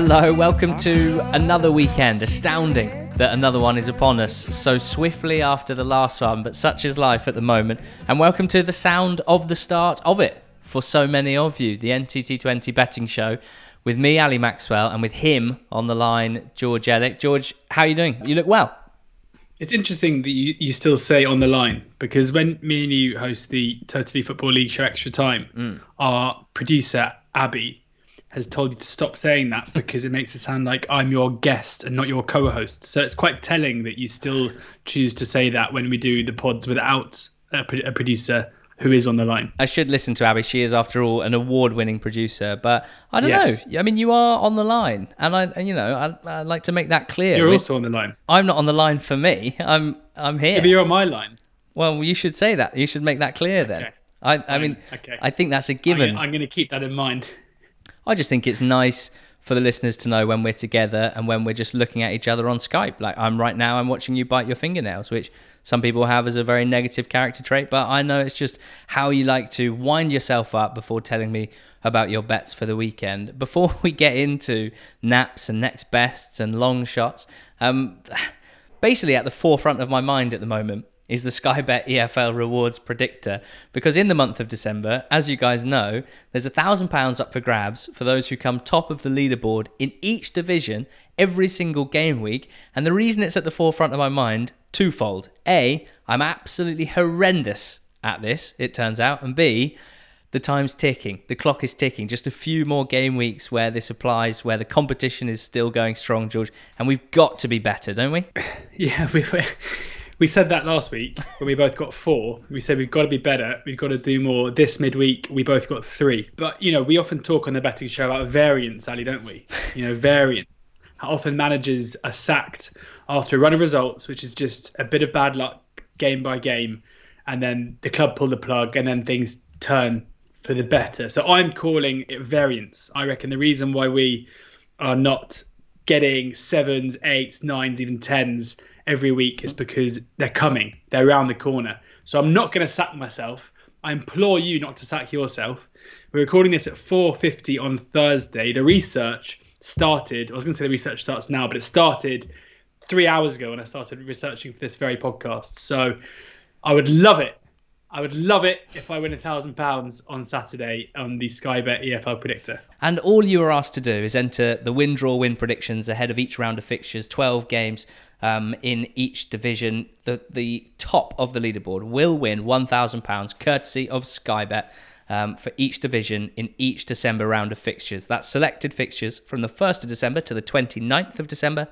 Hello, welcome to another weekend. Astounding that another one is upon us so swiftly after the last one, but such is life at the moment. And welcome to the sound of the start of it for so many of you, the NTT20 betting show with me, Ali Maxwell, and with him on the line, George Elek. George, how are you doing? You look well. It's interesting that you, you still say on the line because when me and you host the Totally Football League show Extra Time, mm. our producer, Abby, has told you to stop saying that because it makes it sound like I'm your guest and not your co-host. So it's quite telling that you still choose to say that when we do the pods without a, a producer who is on the line. I should listen to Abby. She is, after all, an award-winning producer. But I don't yes. know. I mean, you are on the line, and I, and, you know, I, I like to make that clear. You're also on the line. I'm not on the line for me. I'm, I'm here. Yeah, but you're on my line. Well, you should say that. You should make that clear then. I, I mean, okay. I think that's a given. I'm, I'm going to keep that in mind. I just think it's nice for the listeners to know when we're together and when we're just looking at each other on Skype. Like I'm right now, I'm watching you bite your fingernails, which some people have as a very negative character trait, but I know it's just how you like to wind yourself up before telling me about your bets for the weekend. Before we get into naps and next bests and long shots, um, basically at the forefront of my mind at the moment is the Sky Bet EFL rewards predictor because in the month of December, as you guys know, there's a thousand pounds up for grabs for those who come top of the leaderboard in each division every single game week. And the reason it's at the forefront of my mind, twofold. A, I'm absolutely horrendous at this, it turns out, and B, the time's ticking, the clock is ticking. Just a few more game weeks where this applies, where the competition is still going strong, George, and we've got to be better, don't we? Yeah, we we said that last week when we both got four. We said we've got to be better. We've got to do more. This midweek, we both got three. But, you know, we often talk on the betting show about variance, Ali, don't we? You know, variance. How often managers are sacked after a run of results, which is just a bit of bad luck game by game. And then the club pull the plug and then things turn for the better. So I'm calling it variance. I reckon the reason why we are not getting sevens, eights, nines, even tens every week is because they're coming. They're around the corner. So I'm not going to sack myself. I implore you not to sack yourself. We're recording this at 4:50 on Thursday. The research started. I was going to say the research starts now, but it started three hours ago when I started researching for this very podcast. So I would love it. I would love it if I win a thousand pounds on Saturday on the Sky Bet EFL predictor. And all you are asked to do is enter the win, draw, win predictions ahead of each round of fixtures. Twelve games um, in each division. The the top of the leaderboard will win one thousand pounds, courtesy of Skybet. Um, for each division in each December round of fixtures. That's selected fixtures from the 1st of December to the 29th of December.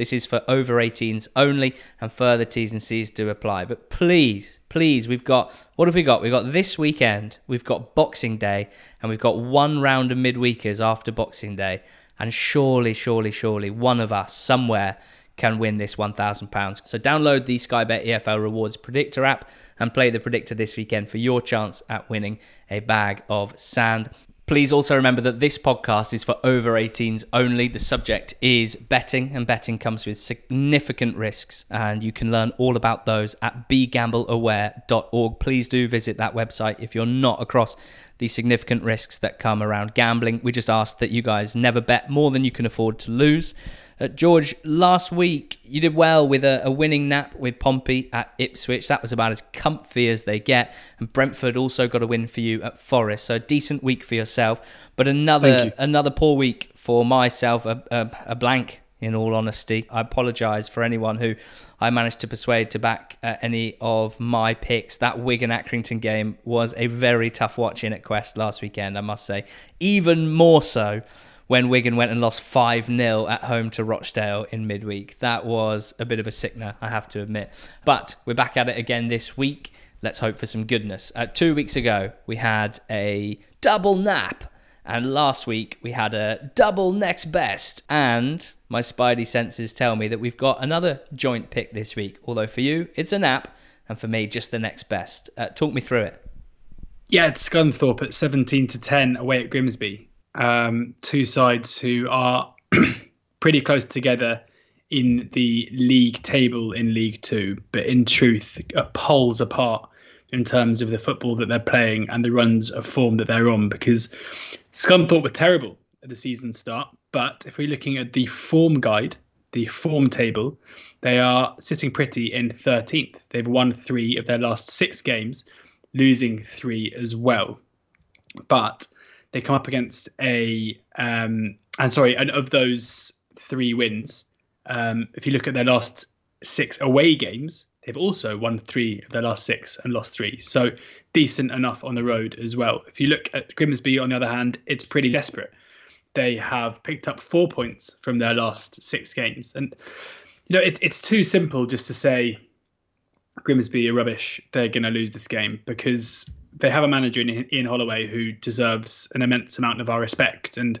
This is for over 18s only, and further T's and C's do apply. But please, please, we've got what have we got? We've got this weekend, we've got Boxing Day, and we've got one round of midweekers after Boxing Day. And surely, surely, surely, one of us somewhere can win this £1,000. So download the Skybet EFL Rewards Predictor app and play the predictor this weekend for your chance at winning a bag of sand. Please also remember that this podcast is for over 18s only. The subject is betting, and betting comes with significant risks, and you can learn all about those at begambleaware.org. Please do visit that website if you're not across the significant risks that come around gambling. We just ask that you guys never bet more than you can afford to lose. Uh, George, last week you did well with a, a, winning nap with Pompey at Ipswich. That was about as comfy as they get. And Brentford also got a win for you at Forest. So a decent week for yourself, but another another poor week for myself. A, a, a, blank, in all honesty. I apologise for anyone who I managed to persuade to back uh, any of my picks. That Wigan Accrington game was a very tough watch in at Quest last weekend, I must say. Even more so when Wigan went and lost 5 0 at home to Rochdale in midweek. That was a bit of a sickener, I have to admit. But we're back at it again this week. Let's hope for some goodness. Uh, two weeks ago, we had a double nap. And last week, we had a double next best. And my spidey senses tell me that we've got another joint pick this week. Although for you, it's a nap. And for me, just the next best. Uh, talk me through it. Yeah, it's Scunthorpe at 17 to 10 away at Grimsby um, two sides who are pretty close together in the league table in League Two, but in truth are poles apart in terms of the football that they're playing and the runs of form that they're on. Because Scunthorpe were terrible at the season start. But if we're looking at the form guide, the form table, they are sitting pretty in 13th. They've won three of their last six games, losing three as well. But they come up against a, um, and sorry, and of those three wins, um, if you look at their last six away games, they've also won three of their last six and lost three. So decent enough on the road as well. If you look at Grimsby, on the other hand, it's pretty desperate. They have picked up four points from their last six games. And, you know, it, it's too simple just to say Grimsby are rubbish. They're going to lose this game because they have a manager in Ian Holloway who deserves an immense amount of our respect. And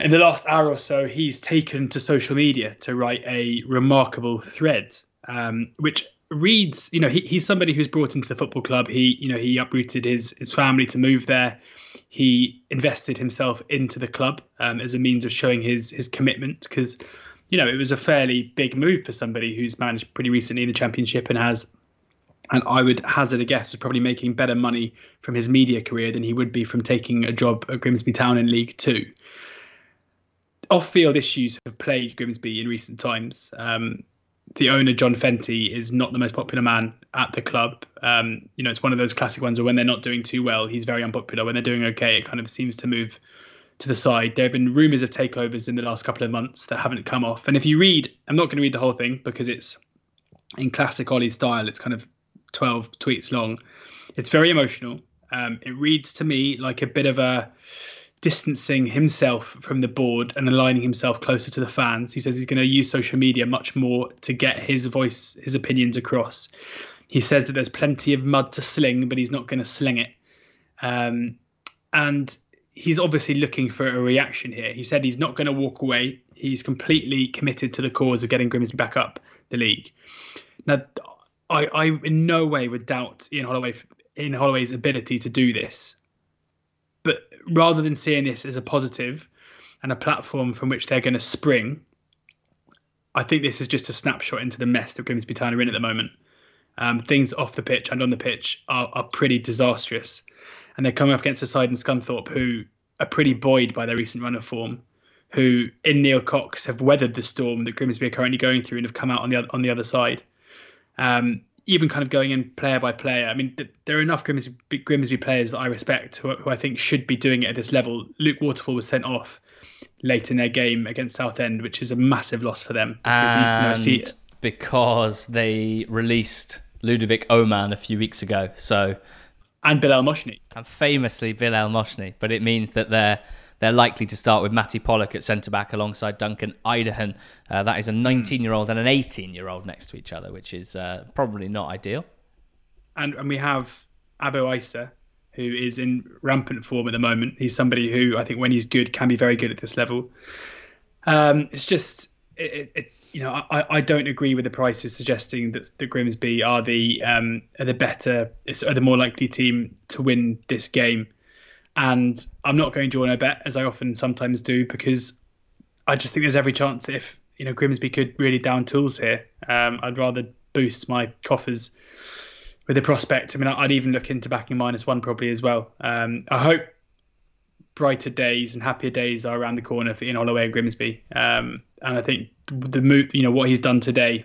in the last hour or so, he's taken to social media to write a remarkable thread, um, which reads, you know, he, he's somebody who's brought into the football club. He, you know, he uprooted his his family to move there he invested himself into the club um, as a means of showing his his commitment because you know it was a fairly big move for somebody who's managed pretty recently in the championship and has and I would hazard a guess was probably making better money from his media career than he would be from taking a job at Grimsby Town in League Two. Off-field issues have plagued Grimsby in recent times. Um, the owner John Fenty is not the most popular man at the club. Um, you know, it's one of those classic ones where when they're not doing too well, he's very unpopular. When they're doing okay, it kind of seems to move to the side. There have been rumours of takeovers in the last couple of months that haven't come off. And if you read, I'm not going to read the whole thing because it's in classic Ollie style. It's kind of 12 tweets long. It's very emotional. Um, it reads to me like a bit of a distancing himself from the board and aligning himself closer to the fans. He says he's going to use social media much more to get his voice, his opinions across. He says that there's plenty of mud to sling, but he's not going to sling it. Um, and he's obviously looking for a reaction here. He said he's not going to walk away. He's completely committed to the cause of getting Grimsby back up the league. Now, I, I in no way would doubt Ian Holloway, Holloway's ability to do this. But rather than seeing this as a positive and a platform from which they're going to spring, I think this is just a snapshot into the mess that Grimsby Town are in at the moment. Um, things off the pitch and on the pitch are, are pretty disastrous. And they're coming up against a side in Scunthorpe who are pretty buoyed by their recent run of form, who in Neil Cox have weathered the storm that Grimsby are currently going through and have come out on the on the other side. Um, even kind of going in player by player. I mean, th- there are enough Grimsby, Grimsby players that I respect who, who, I think should be doing it at this level. Luke Waterfall was sent off late in their game against Southend, which is a massive loss for them. Because, because they released Ludvig Öhman a few weeks ago. So and Bilel Mohsni. And famously Bilel Mohsni. But it means that they're they're likely to start with Matty Pollock at centre back alongside Duncan Idehen. Uh, that is a 19 year old and an 18 year old next to each other, which is uh, probably not ideal. And and we have Abo Eisa, who is in rampant form at the moment. He's somebody who I think when he's good can be very good at this level. Um, it's just it, it, you know I, I don't agree with the prices suggesting that the Grimsby are the um, are the better are the more likely team to win this game. And I'm not going to join a bet as I often sometimes do because I just think there's every chance if you know Grimsby could really down tools here. Um, I'd rather boost my coffers with the prospect. I mean, I'd even look into backing minus one probably as well. Um, I hope brighter days and happier days are around the corner for Ian Holloway and Grimsby. Um, and I think the move, you know, what he's done today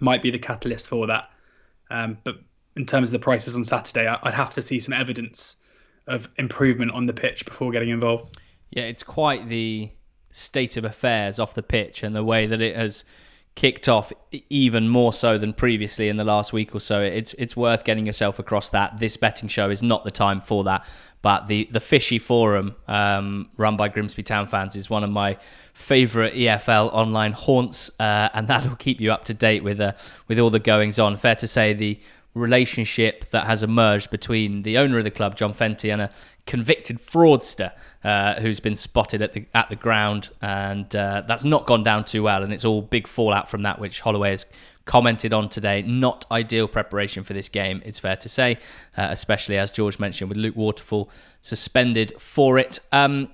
might be the catalyst for that. Um, but in terms of the prices on Saturday, I'd have to see some evidence of improvement on the pitch before getting involved. Yeah, it's quite the state of affairs off the pitch and the way that it has kicked off even more so than previously in the last week or so. It's it's worth getting yourself across that. This betting show is not the time for that. But the the Fishy Forum, um, run by Grimsby Town fans, is one of my favourite EFL online haunts, uh, and that'll keep you up to date with uh, with all the goings on. Fair to say the relationship that has emerged between the owner of the club, John Fenty, and a convicted fraudster uh, who's been spotted at the at the ground, and uh, that's not gone down too well. And it's all big fallout from that, which Holloway has commented on today. Not ideal preparation for this game, it's fair to say, uh, especially as George mentioned with Luke Waterfall suspended for it. Um,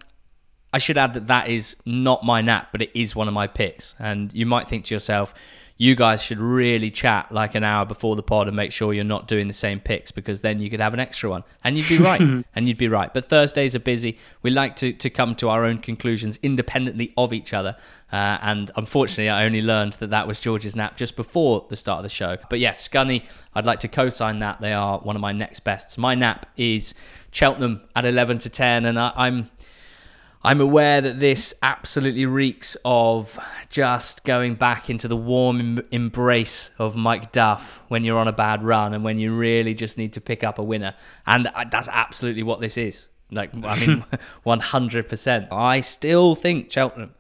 I should add that that is not my nap, but it is one of my picks. And you might think to yourself, you guys should really chat like an hour before the pod and make sure you're not doing the same picks because then you could have an extra one. And you'd be right. and you'd be right. But Thursdays are busy. We like to, to come to our own conclusions independently of each other. Uh, and unfortunately, I only learned that that was George's nap just before the start of the show. But yes, Scunny, I'd like to co sign that. They are one of my next bests. My nap is Cheltenham at 11 to 10. And I, I'm. I'm aware that this absolutely reeks of just going back into the warm em- embrace of Mike Duff when you're on a bad run and when you really just need to pick up a winner. And that's absolutely what this is. Like, I mean, 100%. I still think Cheltenham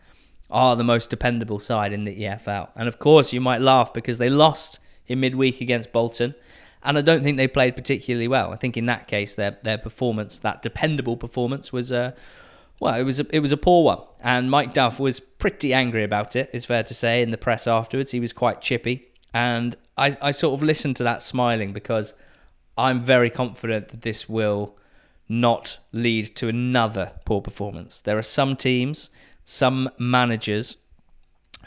are the most dependable side in the EFL. And of course, you might laugh because they lost in midweek against Bolton. And I don't think they played particularly well. I think in that case, their their performance, that dependable performance, was uh, well, it was a, it was a poor one, and Mike Duff was pretty angry about it. It's fair to say in the press afterwards, he was quite chippy, and I I sort of listened to that smiling because I'm very confident that this will not lead to another poor performance. There are some teams, some managers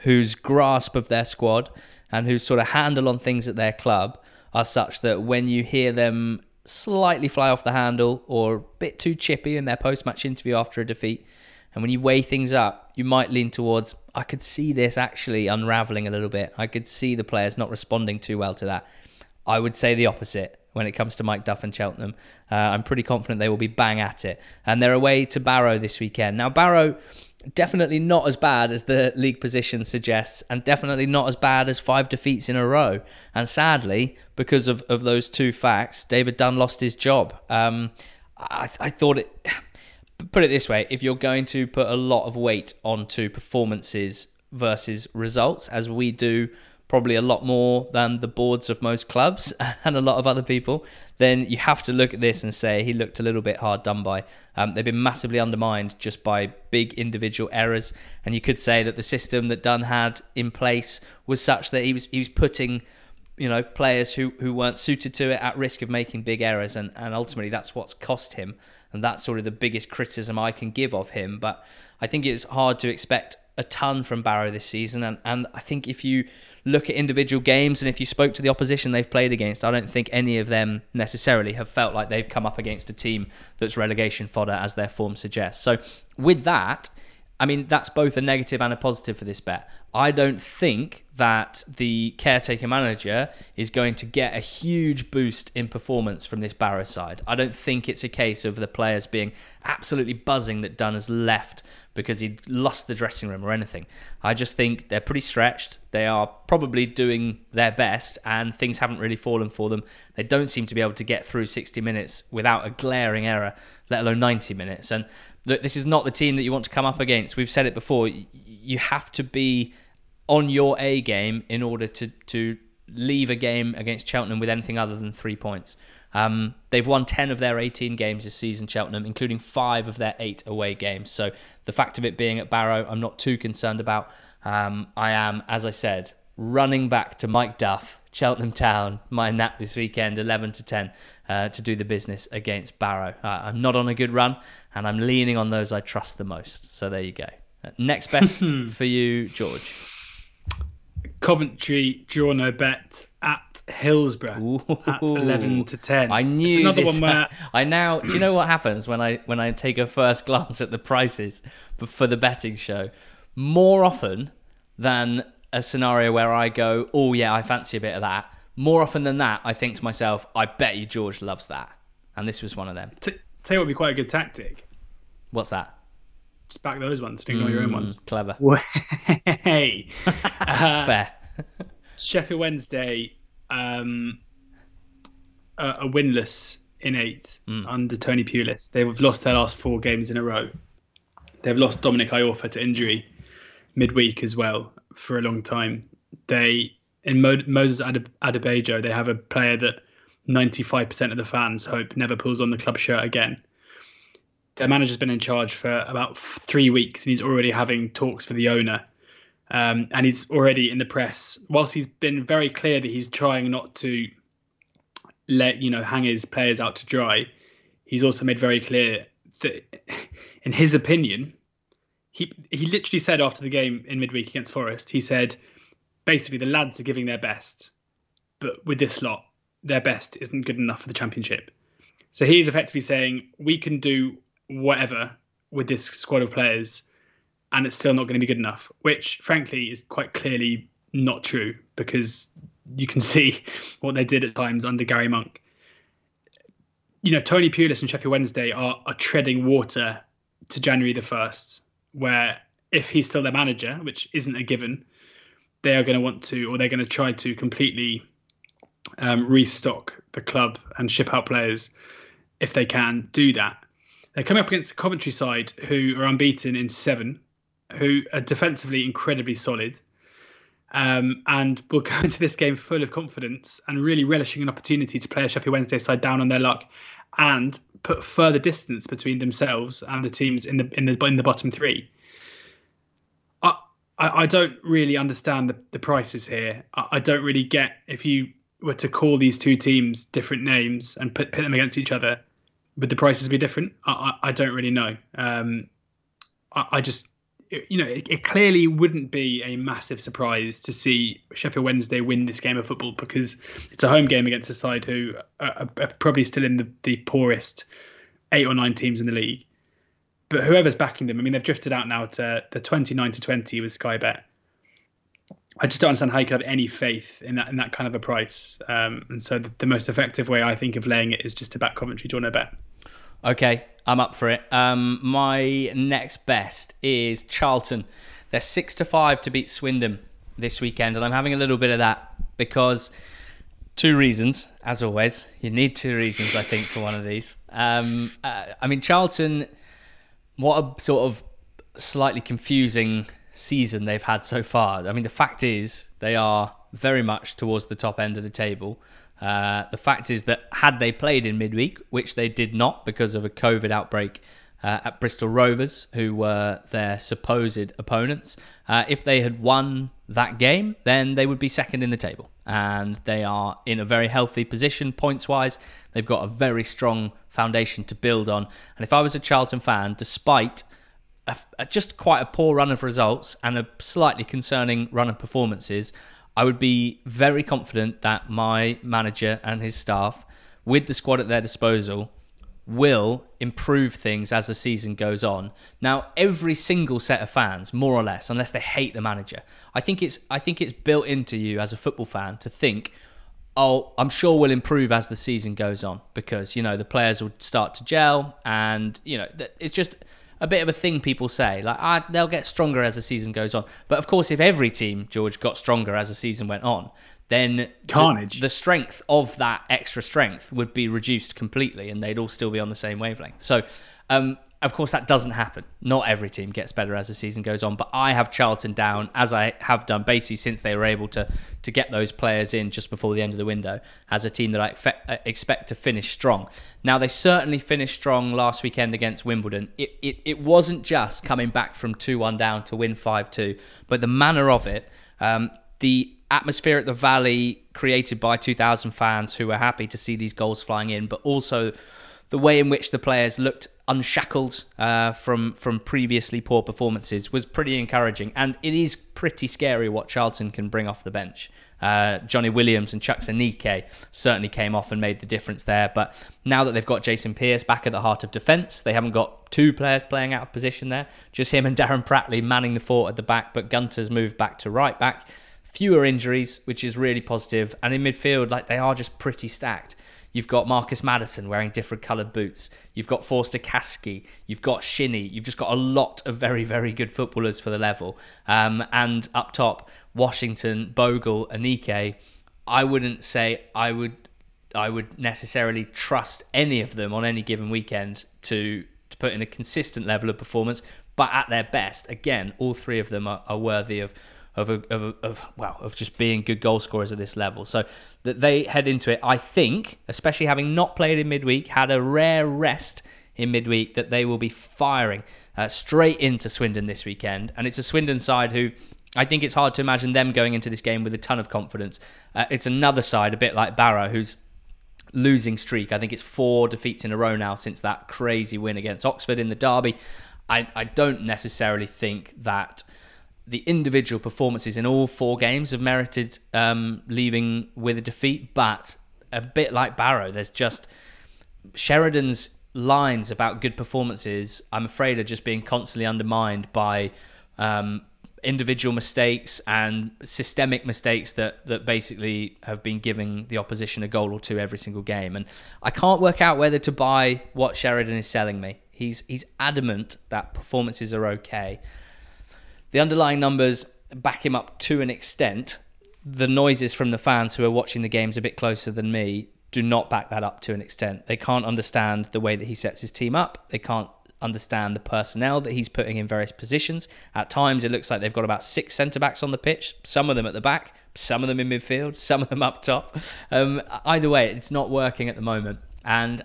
whose grasp of their squad and whose sort of handle on things at their club are such that when you hear them slightly fly off the handle or a bit too chippy in their post match interview after a defeat. And when you weigh things up, you might lean towards, I could see this actually unraveling a little bit. I could see the players not responding too well to that. I would say the opposite when it comes to Mike Duff and Cheltenham. Uh, I'm pretty confident they will be bang at it. And they're away to Barrow this weekend. Now, Barrow definitely not as bad as the league position suggests, and definitely not as bad as five defeats in a row. And sadly, because of, of those two facts, David Dunn lost his job. Um, I, I thought it. Put it this way: if you're going to put a lot of weight onto performances versus results, as we do probably a lot more than the boards of most clubs and a lot of other people, then you have to look at this and say he looked a little bit hard done by. Um, they've been massively undermined just by big individual errors, and you could say that the system that Dunn had in place was such that he was he was putting you know players who, who weren't suited to it at risk of making big errors and, and ultimately that's what's cost him and that's sort of the biggest criticism I can give of him but I think it's hard to expect a ton from Barrow this season and, and I think if you look at individual games and if you spoke to the opposition they've played against, I don't think any of them necessarily have felt like they've come up against a team that's relegation fodder as their form suggests. So with that, I mean, that's both a negative and a positive for this bet. I don't think that the caretaker manager is going to get a huge boost in performance from this Barrow side. I don't think it's a case of the players being absolutely buzzing that Dunn has left because he'd lost the dressing room or anything. I just think they're pretty stretched. They are probably doing their best, and things haven't really fallen for them. They don't seem to be able to get through 60 minutes without a glaring error, let alone 90 minutes. And look, this is not the team that you want to come up against. We've said it before. You have to be on your A game in order to to leave a game against Cheltenham with anything other than three points. Um, they've won 10 of their 18 games this season, Cheltenham, including five of their eight away games. So the fact of it being at Barrow, I'm not too concerned about. Um, I am, as I said, running back to Mike Duff, Cheltenham Town, my nap this weekend, 11 to 10, uh, to do the business against Barrow. Uh, I'm not on a good run, and I'm leaning on those I trust the most. So there you go. Uh, next best for you, George. Coventry draw no bet at Hillsborough Ooh, at eleven to ten. I knew it's another this. One where... I now. Do you know what happens when I when I take a first glance at the prices for the betting show? More often than a scenario where I go, oh yeah, I fancy a bit of that. More often than that, I think to myself, I bet you George loves that, and this was one of them. T- tell you would be quite a good tactic. What's that? Just back those ones, ignore mm, your own mm, ones. Clever. hey, uh, fair. Sheffield Wednesday, um, uh, a winless in eight mm. under Tony Pulis. They've lost their last four games in a row. They've lost Dominic Iorfa to injury midweek as well for a long time. They in Mo- Moses Adeb- Adebayo, they have a player that 95% of the fans hope never pulls on the club shirt again their manager's been in charge for about three weeks and he's already having talks with the owner. Um, and he's already in the press. Whilst he's been very clear that he's trying not to let you know hang his players out to dry, he's also made very clear that, in his opinion, he he literally said after the game in midweek against Forest, he said basically the lads are giving their best, but with this lot, their best isn't good enough for the championship. So he's effectively saying we can do whatever with this squad of players, and it's still not going to be good enough. Which, frankly, is quite clearly not true because you can see what they did at times under Gary Monk. You know, Tony Pulis and Sheffield Wednesday are, are treading water to January the 1st, where if he's still their manager, which isn't a given, they are going to want to, or they're going to try to completely um, restock the club and ship out players if they can do that. They're coming up against a Coventry side who are unbeaten in seven, who are defensively incredibly solid, um, and will go into this game full of confidence and really relishing an opportunity to play a Sheffield Wednesday side down on their luck and put further distance between themselves and the teams in the in the in the bottom three. I I, don't really understand the, the prices here. I, I don't really get if you were to call these two teams different names and put pit them against each other, would the prices be different? I, I, I don't really know. Um, I, I just you know, it, it, clearly wouldn't be a massive surprise to see Sheffield Wednesday win this game of football because it's a home game against a side who are, are probably still in the, the poorest eight or nine teams in the league. But whoever's backing them, I mean, they've drifted out now to the 29 to 20 with Sky Bet. I just don't understand how you could have any faith in that in that kind of a price. Um, and so the, the, most effective way I think of laying it is just to back Coventry. Do you want to bet? Okay, I'm up for it. Um, my next best is Charlton. They're six to five to beat Swindon this weekend, and I'm having a little bit of that because two reasons, as always. You need two reasons, I think, for one of these. Um, uh, I mean, Charlton, what a sort of slightly confusing season they've had so far. I mean, the fact is they are very much towards the top end of the table. Uh, the fact is that had they played in midweek, which they did not because of a COVID outbreak uh, at Bristol Rovers, who were their supposed opponents, uh, if they had won that game, then they would be second in the table. And they are in a very healthy position points wise. They've got a very strong foundation to build on. And if I was a Charlton fan, despite a, a, just quite a poor run of results and a slightly concerning run of performances, I would be very confident that my manager and his staff, with the squad at their disposal, will improve things as the season goes on. Now, every single set of fans, more or less, unless they hate the manager, I think it's I think it's built into you as a football fan to think, oh, I'm sure we'll improve as the season goes on because you know the players will start to gel, and you know it's just a bit of a thing people say. Like, ah, they'll get stronger as the season goes on. But of course, if every team, George, got stronger as the season went on, then carnage. The, the, strength of that extra strength would be reduced completely, and they'd all still be on the same wavelength. So, um, of course, that doesn't happen. Not every team gets better as the season goes on, but I have Charlton down as I have done basically since they were able to to get those players in just before the end of the window as a team that I uh, expect to finish strong. Now they certainly finished strong last weekend against Wimbledon. It it, it wasn't just coming back from two one down to win five two, but the manner of it. Um, the atmosphere at the Valley created by 2,000 fans who were happy to see these goals flying in, but also the way in which the players looked unshackled uh, from from previously poor performances was pretty encouraging, and it is pretty scary what Charlton can bring off the bench. Uh, Johnny Williams and Chuks Aneke certainly came off and made the difference there. But now that they've got Jason Pearce back at the heart of defence, they haven't got two players playing out of position there. Just him and Darren Pratley manning the fort at the back, but Gunter's moved back to right back. Fewer injuries, which is really positive. And in midfield, like they are just pretty stacked. You've got Marcus Maddison wearing different coloured boots. You've got Forster Caskey. You've got Shinnie. You've just got a lot of very, very good footballers for the level. Um, and up top, Washington, Bogle, Aneke. I wouldn't say I would I would necessarily trust any of them on any given weekend to to put in a consistent level of performance. But at their best, again, all three of them are, are worthy of of a, of, a, of wow of just being good goal scorers at this level. So that they head into it, I think, especially having not played in midweek, had a rare rest in midweek, that they will be firing uh, straight into Swindon this weekend, and it's a Swindon side who. I think it's hard to imagine them going into this game with a ton of confidence. Uh, it's another side, a bit like Barrow, who's losing streak. I think it's four defeats in a row now since that crazy win against Oxford in the derby. I, I don't necessarily think that the individual performances in all four games have merited um, leaving with a defeat, but a bit like Barrow, there's just Sheridan's lines about good performances. I'm afraid are just being constantly undermined by um, individual mistakes and systemic mistakes that that basically have been giving the opposition a goal or two every single game. And I can't work out whether to buy what Sheridan is selling me. He's he's adamant that performances are okay. The underlying numbers back him up to an extent. The noises from the fans who are watching the games a bit closer than me do not back that up to an extent. They can't understand the way that he sets his team up. They can't understand the personnel that he's putting in various positions. At times, it looks like they've got about six centre backs on the pitch, some of them at the back, some of them in midfield, some of them up top. Um, either way, it's not working at the moment. And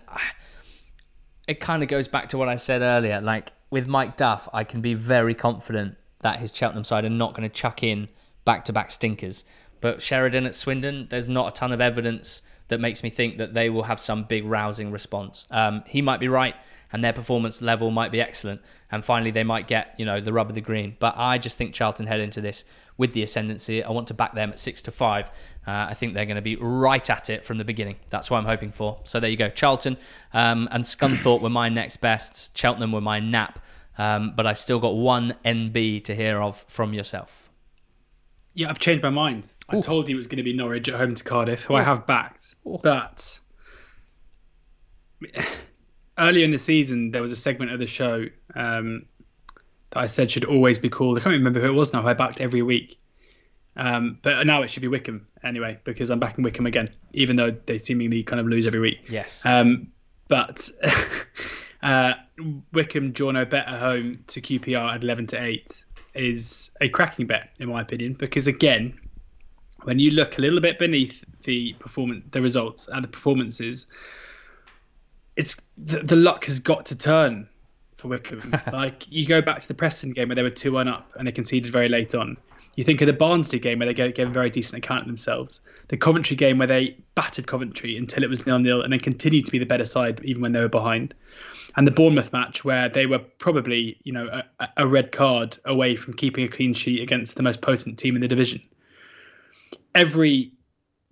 it kind of goes back to what I said earlier. Like with Mike Duff, I can be very confident that his Cheltenham side are not going to chuck in back to back stinkers. But Sheridan at Swindon, there's not a ton of evidence that makes me think that they will have some big rousing response. Um, he might be right and their performance level might be excellent. And finally, they might get you know the rub of the green. But I just think Charlton head into this with the ascendancy. I want to back them at six to five. Uh, I think they're going to be right at it from the beginning. That's what I'm hoping for. So there you go. Charlton um, and Scunthorpe were my next bests. Cheltenham were my nap. Um, but I've still got one NB to hear of from yourself. Yeah, I've changed my mind. Oof. I told you it was going to be Norwich at home to Cardiff, who Oof. I have backed. Oof. But earlier in the season, there was a segment of the show um, that I said should always be called. I can't remember who it was now. Who I backed every week, um, but now it should be Wycombe anyway because I'm backing Wycombe again, even though they seemingly kind of lose every week. Yes. Um, but uh, Wycombe draw no bet at home to QPR at 11 to 8 is a cracking bet in my opinion because again, when you look a little bit beneath the performance, the results and the performances it's the, the luck has got to turn for Wycombe. like you go back to the Preston game where they were two one up and they conceded very late on. You think of the Barnsley game where they gave, gave a very decent account of themselves. The Coventry game where they battered Coventry until it was nil nil and then continued to be the better side even when they were behind. And the Bournemouth match where they were probably you know a, a red card away from keeping a clean sheet against the most potent team in the division. Every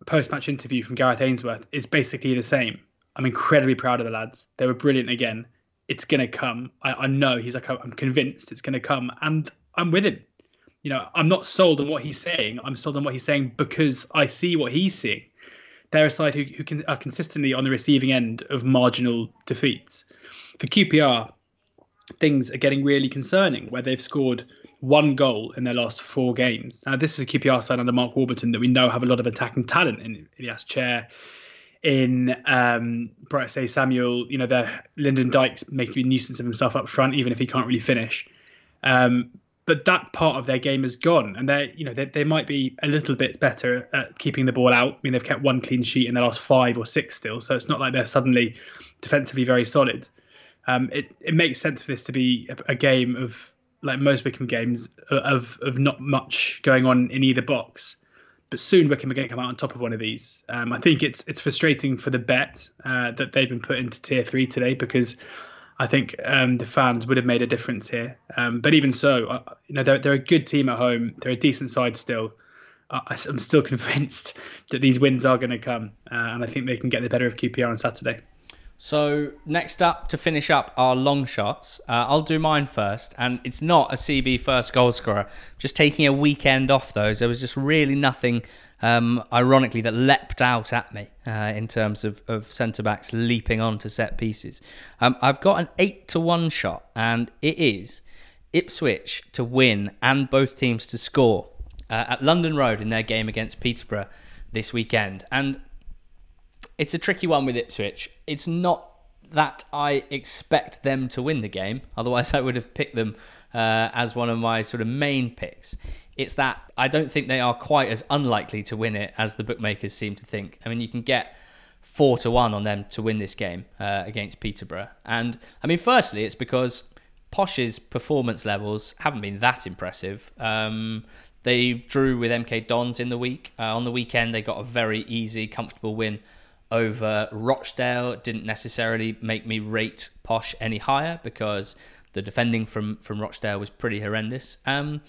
post match interview from Gareth Ainsworth is basically the same I'm incredibly proud of the lads. They were brilliant again. It's gonna come. I, I know. He's like, I'm convinced it's gonna come, and I'm with him. You know, I'm not sold on what he's saying. I'm sold on what he's saying because I see what he's seeing. They're a side who, who can, are consistently on the receiving end of marginal defeats. For QPR, things are getting really concerning where they've scored one goal in their last four games. Now, this is a QPR side under Mark Warburton that we know have a lot of attacking talent in Ilias Chair, in um, Bright Osayi-Samuel, you know, the Lyndon Dykes making a nuisance of himself up front, even if he can't really finish. Um, but that part of their game is gone, and they, you know, they, they might be a little bit better at keeping the ball out. I mean, they've kept one clean sheet in the last five or six still, so it's not like they're suddenly defensively very solid. Um, it it makes sense for this to be a, a game of like most Wycombe games of of not much going on in either box but soon Wycombe are going to come out on top of one of these. Um, I think it's it's frustrating for the bet uh, that they've been put into tier three today because I think um, the fans would have made a difference here. Um, but even so, uh, you know they're they're a good team at home. They're a decent side still. Uh, I'm still convinced that these wins are going to come, uh, and I think they can get the better of QPR on Saturday. So next up to finish up our long shots, uh, I'll do mine first, and it's not a CB first goal scorer. Just taking a weekend off those, there was just really nothing, um, ironically, that leapt out at me uh, in terms of, of centre backs leaping onto set pieces. Um, I've got an eight to one shot, and it is Ipswich to win and both teams to score uh, at London Road in their game against Peterborough this weekend, and it's a tricky one with Ipswich. It's not that I expect them to win the game. Otherwise, I would have picked them uh, as one of my sort of main picks. It's that I don't think they are quite as unlikely to win it as the bookmakers seem to think. I mean, you can get four to one on them to win this game uh, against Peterborough. And I mean, firstly, it's because Posh's performance levels haven't been that impressive. Um, they drew with MK Dons in the week. Uh, on the weekend, they got a very easy, comfortable win over Rochdale didn't necessarily make me rate Posh any higher because the defending from from Rochdale was pretty horrendous. Um,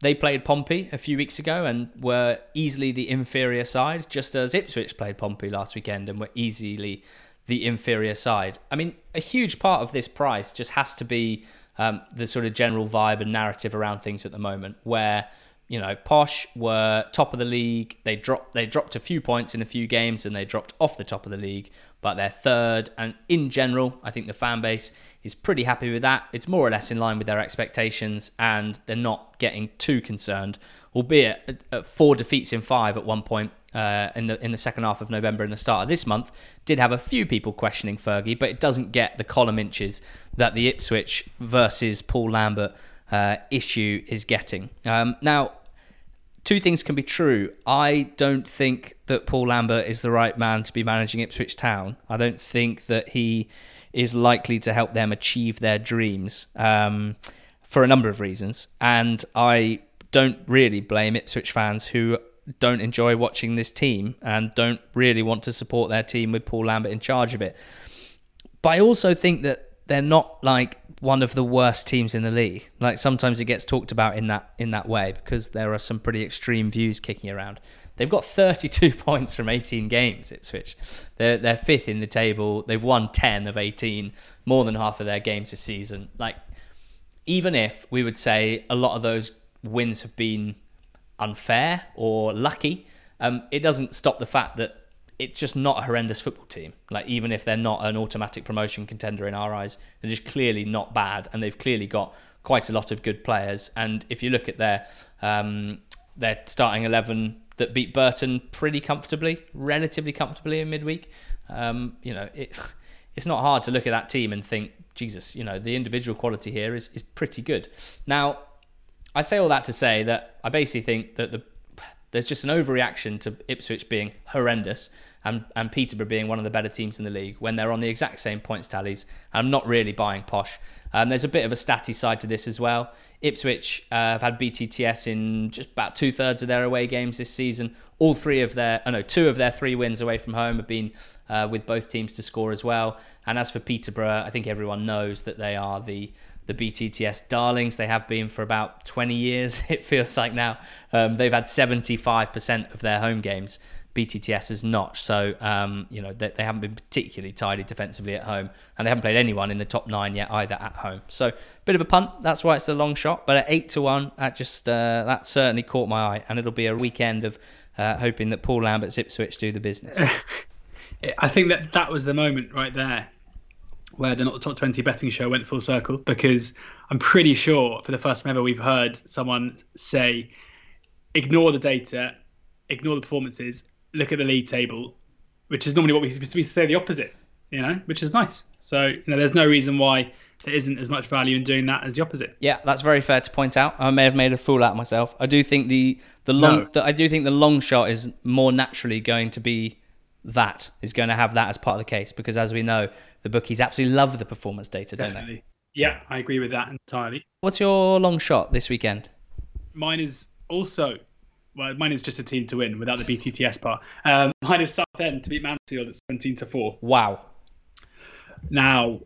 they played Pompey a few weeks ago and were easily the inferior side, just as Ipswich played Pompey last weekend and were easily the inferior side. I mean, a huge part of this price just has to be um, the sort of general vibe and narrative around things at the moment, where you know Posh were top of the league. They dropped they dropped a few points in a few games and they dropped off the top of the league, but they're third. And in general, I think the fan base is pretty happy with that. It's more or less in line with their expectations, and they're not getting too concerned. Albeit at, at four defeats in five at one point uh, in the in the second half of November and the start of this month, did have a few people questioning Fergie, but it doesn't get the column inches that the Ipswich versus Paul Lambert uh, issue is getting. Um, now, two things can be true. I don't think that Paul Lambert is the right man to be managing Ipswich Town. I don't think that he is likely to help them achieve their dreams um, for a number of reasons. And I don't really blame Ipswich fans who don't enjoy watching this team and don't really want to support their team with Paul Lambert in charge of it. But I also think that they're not like one of the worst teams in the league. Like sometimes it gets talked about in that in that way because there are some pretty extreme views kicking around. They've got 32 points from 18 games. Ipswich. They're they're fifth in the table. They've won 10 of 18, more than half of their games this season. Like even if we would say a lot of those wins have been unfair or lucky, um, it doesn't stop the fact that it's just not a horrendous football team. Like even if they're not an automatic promotion contender in our eyes, they're just clearly not bad, and they've clearly got quite a lot of good players. And if you look at their um, their starting eleven that beat Burton pretty comfortably, relatively comfortably in midweek, um, you know it. It's not hard to look at that team and think, Jesus, you know the individual quality here is is pretty good. Now, I say all that to say that I basically think that the there's just an overreaction to Ipswich being horrendous and, and Peterborough being one of the better teams in the league when they're on the exact same points tallies. I'm not really buying posh. Um, there's a bit of a statty side to this as well. Ipswich uh, have had BTTS in just about two thirds of their away games this season. All three of their, oh no, two of their three wins away from home have been uh, with both teams to score as well. And as for Peterborough, I think everyone knows that they are the the BTTS darlings. They have been for about 20 years, it feels like now. Um, they've had 75% of their home games. BTTS has not. So, um, you know, they, they, haven't been particularly tidy defensively at home. And they haven't played anyone in the top nine yet either at home. So, bit of a punt. That's why it's a long shot. But at 8 to 1, that just, uh, that certainly caught my eye. And it'll be a weekend of uh, hoping that Paul Lambert's Ipswich do the business. I think that that was the moment right there where they're Not the Top 20 betting show went full circle because I'm pretty sure for the first time ever we've heard someone say, ignore the data, ignore the performances, look at the league table, which is normally what we, we say the opposite, you know, which is nice. So, you know, there's no reason why there isn't as much value in doing that as the opposite. Yeah, that's very fair to point out. I may have made a fool out of myself. I do think the the long no. the, I do think the long shot is more naturally going to be that is going to have that as part of the case because as we know the bookies absolutely love the performance data, Definitely. don't they? Yeah, I agree with that entirely. What's your long shot this weekend? Mine is also, well, mine is just a team to win without the BTTS part. Um, mine is Southend to beat Mansfield at 17 to 4. Wow. Now,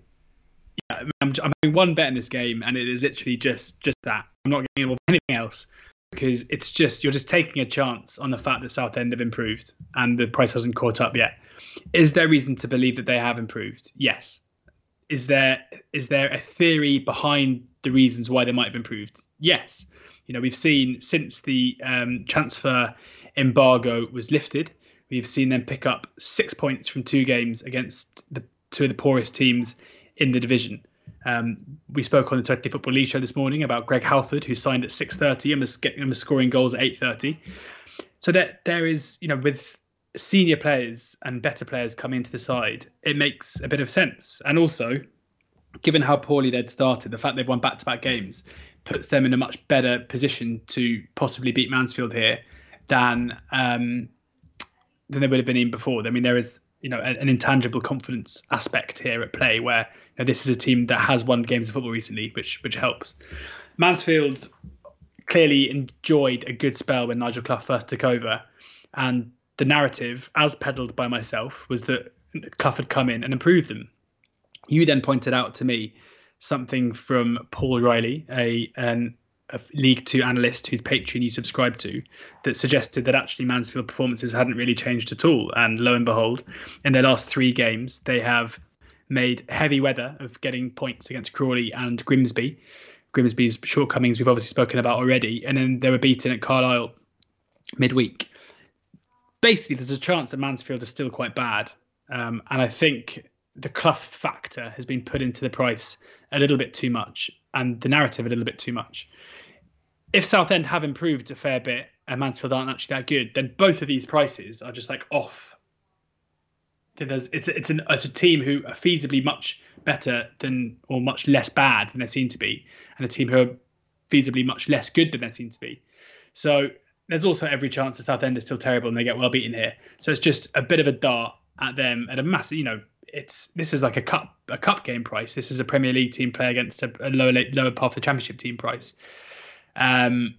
yeah, I'm, I'm having one bet in this game, and it is literally just just that. I'm not getting involved in anything else because it's just you're just taking a chance on the fact that Southend have improved and the price hasn't caught up yet. Is there reason to believe that they have improved? Yes. Is there is there a theory behind the reasons why they might have improved? Yes. You know, we've seen since the um, transfer embargo was lifted, we've seen them pick up six points from two games against the two of the poorest teams in the division. Um, we spoke on the Totally Football League show this morning about Greg Halford, who signed at 6:30 and was getting and was scoring goals at 8:30. So that there is, you know, with senior players and better players coming into the side, it makes a bit of sense. And also, given how poorly they'd started, the fact they've won back-to-back games puts them in a much better position to possibly beat Mansfield here than um, than they would have been in before. I mean, there is you know an, intangible confidence aspect here at play where you know, this is a team that has won games of football recently, which which helps. Mansfield clearly enjoyed a good spell when Nigel Clough first took over, and the narrative, as peddled by myself, was that Clough had come in and improved them. You then pointed out to me something from Paul Riley, a an a League Two analyst whose Patreon you subscribe to, that suggested that actually Mansfield performances hadn't really changed at all. And lo and behold, in their last three games, they have made heavy weather of getting points against Crawley and Grimsby. Grimsby's shortcomings we've obviously spoken about already, and then they were beaten at Carlisle midweek. Basically, there's a chance that Mansfield is still quite bad, um, and I think the Clough factor has been put into the price a little bit too much, and the narrative a little bit too much. If Southend have improved a fair bit and Mansfield aren't actually that good, then both of these prices are just like off. There's, it's it's an it's a team who are feasibly much better than or much less bad than they seem to be, and a team who are feasibly much less good than they seem to be. So there's also every chance that Southend is still terrible and they get well beaten here. So it's just a bit of a dart at them at a massive, you know, it's this is like a cup a cup game price. This is a Premier League team play against a, a lower lower part of the Championship team price. Um,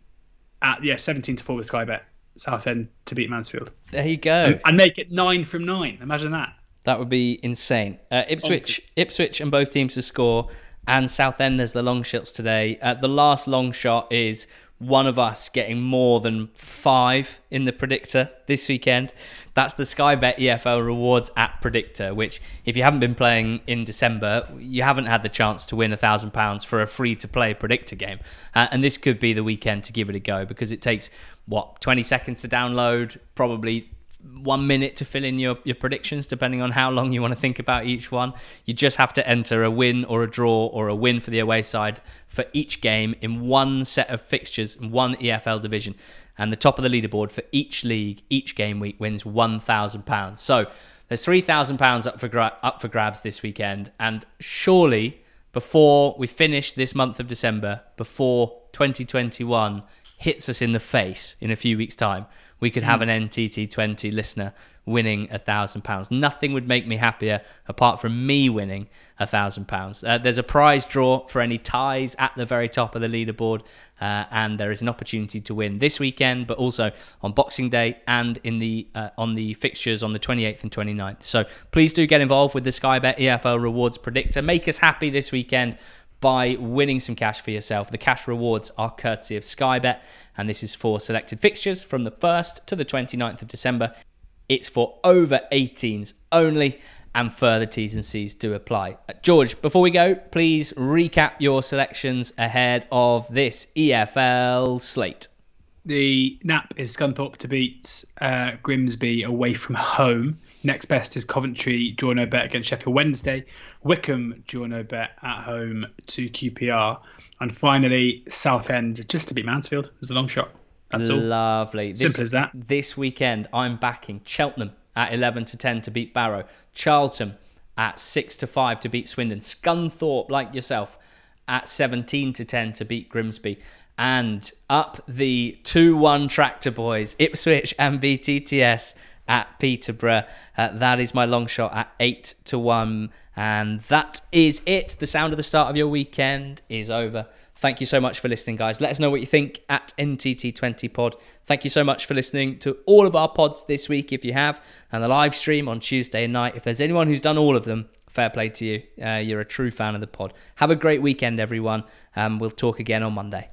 at yeah, seventeen to four with Sky Bet, Southend to beat Mansfield. There you go. And, and make it nine from nine. Imagine that. That would be insane. Uh, Ipswich, Bonkers. Ipswich, and both teams to score, and Southend as the long shots today. Uh, the last long shot is one of us getting more than five in the predictor this weekend. That's the Sky Bet EFL Rewards app predictor, which, if you haven't been playing in December, you haven't had the chance to win a thousand pounds for a free to play predictor game. Uh, and this could be the weekend to give it a go because it takes, what, 20 seconds to download, probably one minute to fill in your, your predictions, depending on how long you want to think about each one. You just have to enter a win or a draw or a win for the away side for each game in one set of fixtures in one EFL division. And the top of the leaderboard for each league, each game week wins £1,000. So there's £3,000 up for, gra- up for grabs this weekend. And surely, before we finish this month of December, before 2021 hits us in the face in a few weeks' time, we could have an NTT20 listener winning a thousand pounds. Nothing would make me happier apart from me winning a thousand pounds. Uh, There's a prize draw for any ties at the very top of the leaderboard, uh, and there is an opportunity to win this weekend, but also on Boxing Day and in the uh, on the fixtures on the 28th and 29th. So please do get involved with the Sky Bet EFL Rewards Predictor. Make us happy this weekend by winning some cash for yourself. The cash rewards are courtesy of Sky Bet, and this is for selected fixtures from the 1st to the 29th of December. It's for over 18s only, and further T's and C's do apply. Uh, George, before we go, please recap your selections ahead of this EFL slate. The nap is Scunthorpe to beat uh, Grimsby away from home. Next best is Coventry, draw no bet against Sheffield Wednesday. Wycombe, draw no bet at home to QPR. And finally, Southend, just to beat Mansfield. There's a long shot. That's all. Lovely. This- Simple as that. This weekend, I'm backing Cheltenham at 11 to 10 to beat Barrow, Charlton at 6 to 5 to beat Swindon, Scunthorpe, like yourself, at 17 to 10 to beat Grimsby, and up the 2 1 tractor boys, Ipswich and BTTS at Peterborough. Uh, that is my long shot at 8 to 1. And that is it. The sound of the start of your weekend is over. Thank you so much for listening, guys. Let us know what you think at NTT20pod. Thank you so much for listening to all of our pods this week, if you have, and the live stream on Tuesday night. If there's anyone who's done all of them, fair play to you. Uh, you're a true fan of the pod. Have a great weekend, everyone. Um, we'll talk again on Monday.